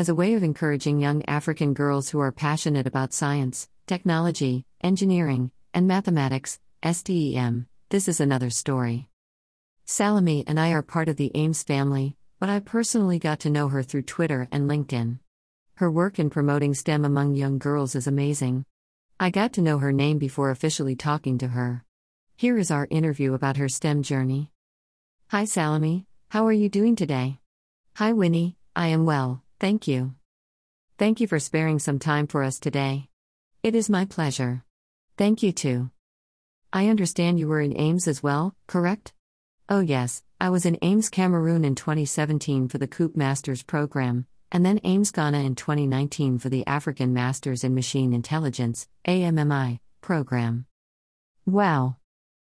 As a way of encouraging young African girls who are passionate about science, technology, engineering, and mathematics, STEM, this is another story. Salome and I are part of the AIMS family, but I personally got to know her through Twitter and LinkedIn. Her work in promoting STEM among young girls is amazing. I got to know her name before officially talking to her. Here is our interview about her STEM journey. Hi Salome, how are you doing today? Hi Winnie, I am well, thank you. Thank you for sparing some time for us today. It is my pleasure. Thank you too. I understand you were in AIMS as well, correct? Oh, yes, I was in AIMS, Cameroon in 2017 for the COOP Masters program, and then AIMS, Ghana in 2019 for the African Masters in Machine Intelligence AMMI, program. Wow!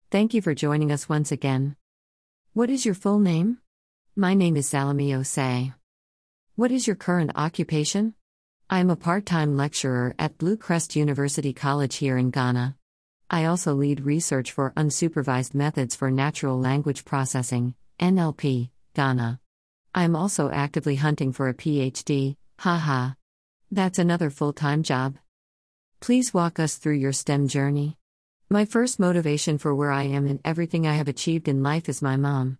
Thank you for joining us once again. What is your full name? My name is Salome Osei. What is your current occupation? I am a part time lecturer at BlueCrest University College here in Ghana. I also lead research for unsupervised methods for natural language processing, NLP, Ghana. I am also actively hunting for a PhD, haha. That's another full time job. Please walk us through your STEM journey. My first motivation for where I am and everything I have achieved in life is my mom.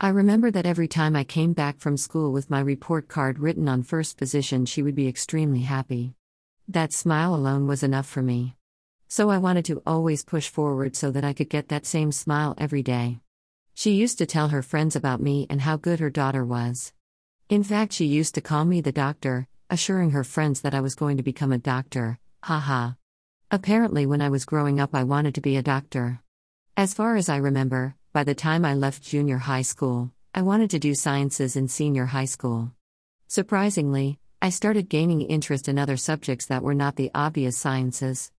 I remember that every time I came back from school with my report card written on first position, she would be extremely happy. That smile alone was enough for me. So I wanted to always push forward so that I could get that same smile every day. She used to tell her friends about me and how good her daughter was. In fact, she used to call me the doctor, assuring her friends that I was going to become a doctor, haha. Apparently, when I was growing up, I wanted to be a doctor. As far as I remember, by the time I left junior high school, I wanted to do sciences in senior high school. Surprisingly, I started gaining interest in other subjects that were not the obvious sciences.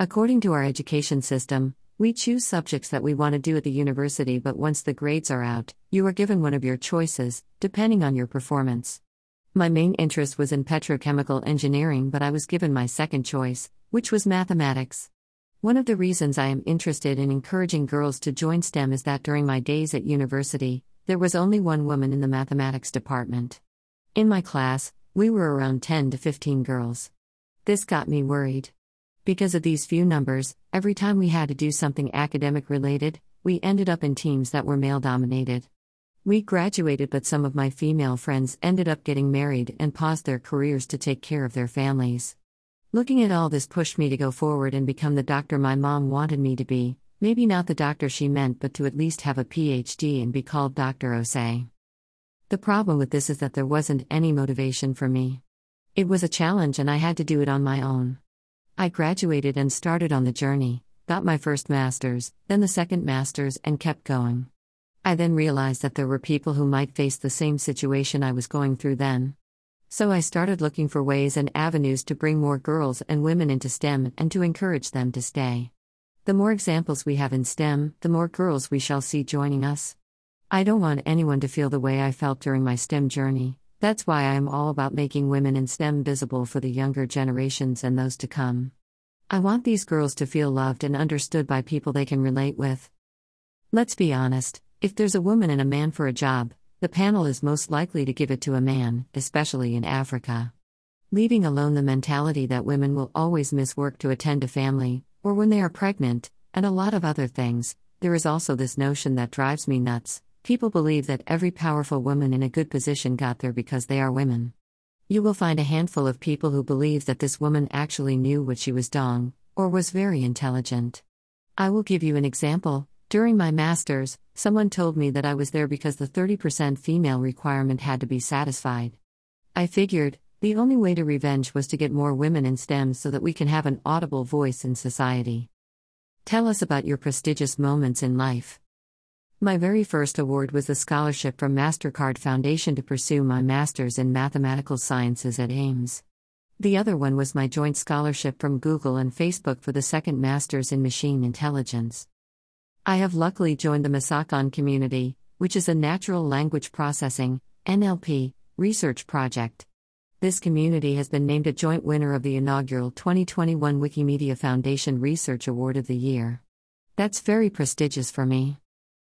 According to our education system, we choose subjects that we want to do at the university, but once the grades are out, you are given one of your choices, depending on your performance. My main interest was in petrochemical engineering, but I was given my second choice, which was mathematics. One of the reasons I am interested in encouraging girls to join STEM is that during my days at university, there was only one woman in the mathematics department. In my class, we were around 10 to 15 girls. This got me worried. Because of these few numbers, every time we had to do something academic related, we ended up in teams that were male dominated. We graduated, but some of my female friends ended up getting married and paused their careers to take care of their families. Looking at all this pushed me to go forward and become the doctor my mom wanted me to be, maybe not the doctor she meant, but to at least have a PhD and be called Dr. Osei. The problem with this is that there wasn't any motivation for me. It was a challenge and I had to do it on my own. I graduated and started on the journey, got my first master's, then the second master's, and kept going. I then realized that there were people who might face the same situation I was going through then. So I started looking for ways and avenues to bring more girls and women into STEM and to encourage them to stay. The more examples we have in STEM, the more girls we shall see joining us. I don't want anyone to feel the way I felt during my STEM journey. That's why I am all about making women in STEM visible for the younger generations and those to come. I want these girls to feel loved and understood by people they can relate with. Let's be honest if there's a woman and a man for a job, the panel is most likely to give it to a man, especially in Africa. Leaving alone the mentality that women will always miss work to attend to family, or when they are pregnant, and a lot of other things, there is also this notion that drives me nuts People believe that every powerful woman in a good position got there because they are women. You will find a handful of people who believe that this woman actually knew what she was doing, or was very intelligent. I will give you an example. During my master's, someone told me that I was there because the 30% female requirement had to be satisfied. I figured, the only way to revenge was to get more women in STEM so that we can have an audible voice in society. Tell us about your prestigious moments in life. My very first award was the scholarship from MasterCard Foundation to pursue my master's in mathematical sciences at AIMS. The other one was my joint scholarship from Google and Facebook for the second master's in machine intelligence. I have luckily joined the Masakhane community, which is a natural language processing NLP research project. This community has been named a joint winner of the inaugural 2021 Wikimedia Foundation Research Award of the Year. That's very prestigious for me.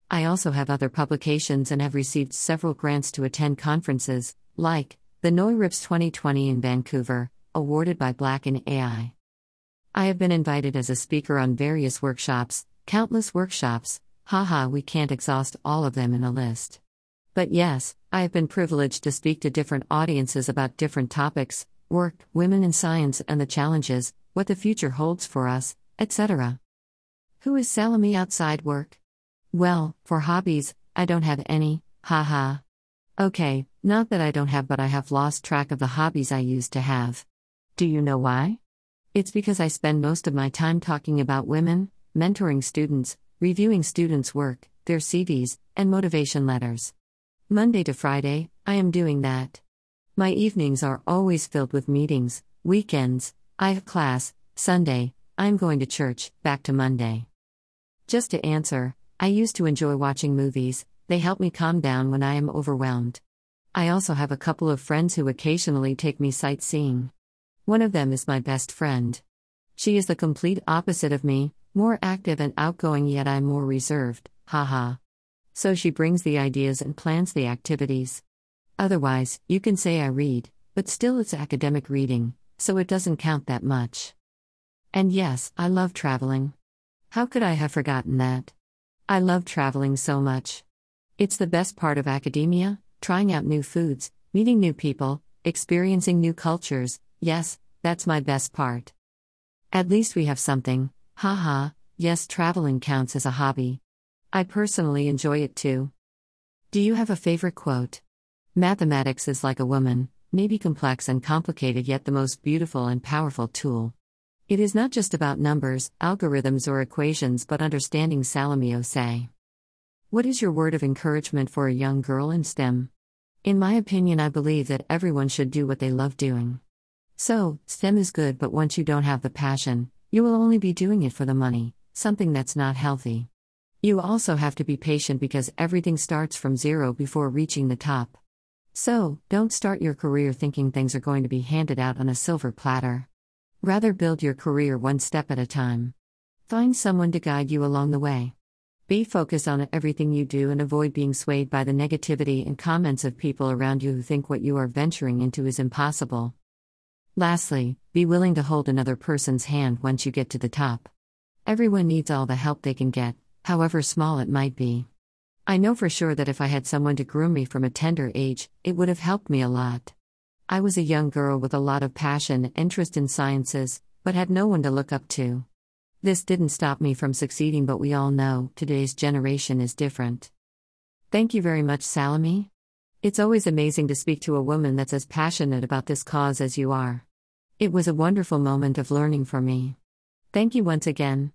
I also have other publications and have received several grants to attend conferences, like the NeurIPS 2020 in Vancouver, awarded by Black in AI. I have been invited as a speaker on various workshops, countless workshops, haha, we can't exhaust all of them in a list. But yes, I have been privileged to speak to different audiences about different topics work, women in science and the challenges, what the future holds for us, etc. Who is Salome outside work? Well, for hobbies, I don't have any, haha. Okay, not that I don't have, but I have lost track of the hobbies I used to have. Do you know why? It's because I spend most of my time talking about women, mentoring students, reviewing students' work, their CVs, and motivation letters. Monday to Friday, I am doing that. My evenings are always filled with meetings, weekends, I have class, Sunday, I'm going to church, back to Monday. Just to answer, I used to enjoy watching movies, they help me calm down when I am overwhelmed. I also have a couple of friends who occasionally take me sightseeing. One of them is my best friend. She is the complete opposite of me, more active and outgoing, yet I'm more reserved, haha. So she brings the ideas and plans the activities. Otherwise, you can say I read, but still it's academic reading, so it doesn't count that much. And yes, I love traveling. How could I have forgotten that? I love traveling so much. It's the best part of academia, trying out new foods, meeting new people, experiencing new cultures, Yes, that's my best part. At least we have something, haha, yes, traveling counts as a hobby. I personally enjoy it too. Do you have a favorite quote? Mathematics is like a woman, maybe complex and complicated, yet the most beautiful and powerful tool. It is not just about numbers, algorithms, or equations, but understanding Salome say. What is your word of encouragement for a young girl in STEM? In my opinion, I believe that everyone should do what they love doing. So, STEM is good, but once you don't have the passion, you will only be doing it for the money, something that's not healthy. You also have to be patient because everything starts from zero before reaching the top. So, don't start your career thinking things are going to be handed out on a silver platter. Rather, build your career one step at a time. Find someone to guide you along the way. Be focused on everything you do and avoid being swayed by the negativity and comments of people around you who think what you are venturing into is impossible. Lastly, be willing to hold another person's hand once you get to the top. Everyone needs all the help they can get, however small it might be. I know for sure that if I had someone to groom me from a tender age, it would have helped me a lot. I was a young girl with a lot of passion and interest in sciences, but had no one to look up to. This didn't stop me from succeeding, but we all know today's generation is different. Thank you very much, Salome. It's always amazing to speak to a woman that's as passionate about this cause as you are. It was a wonderful moment of learning for me. Thank you once again.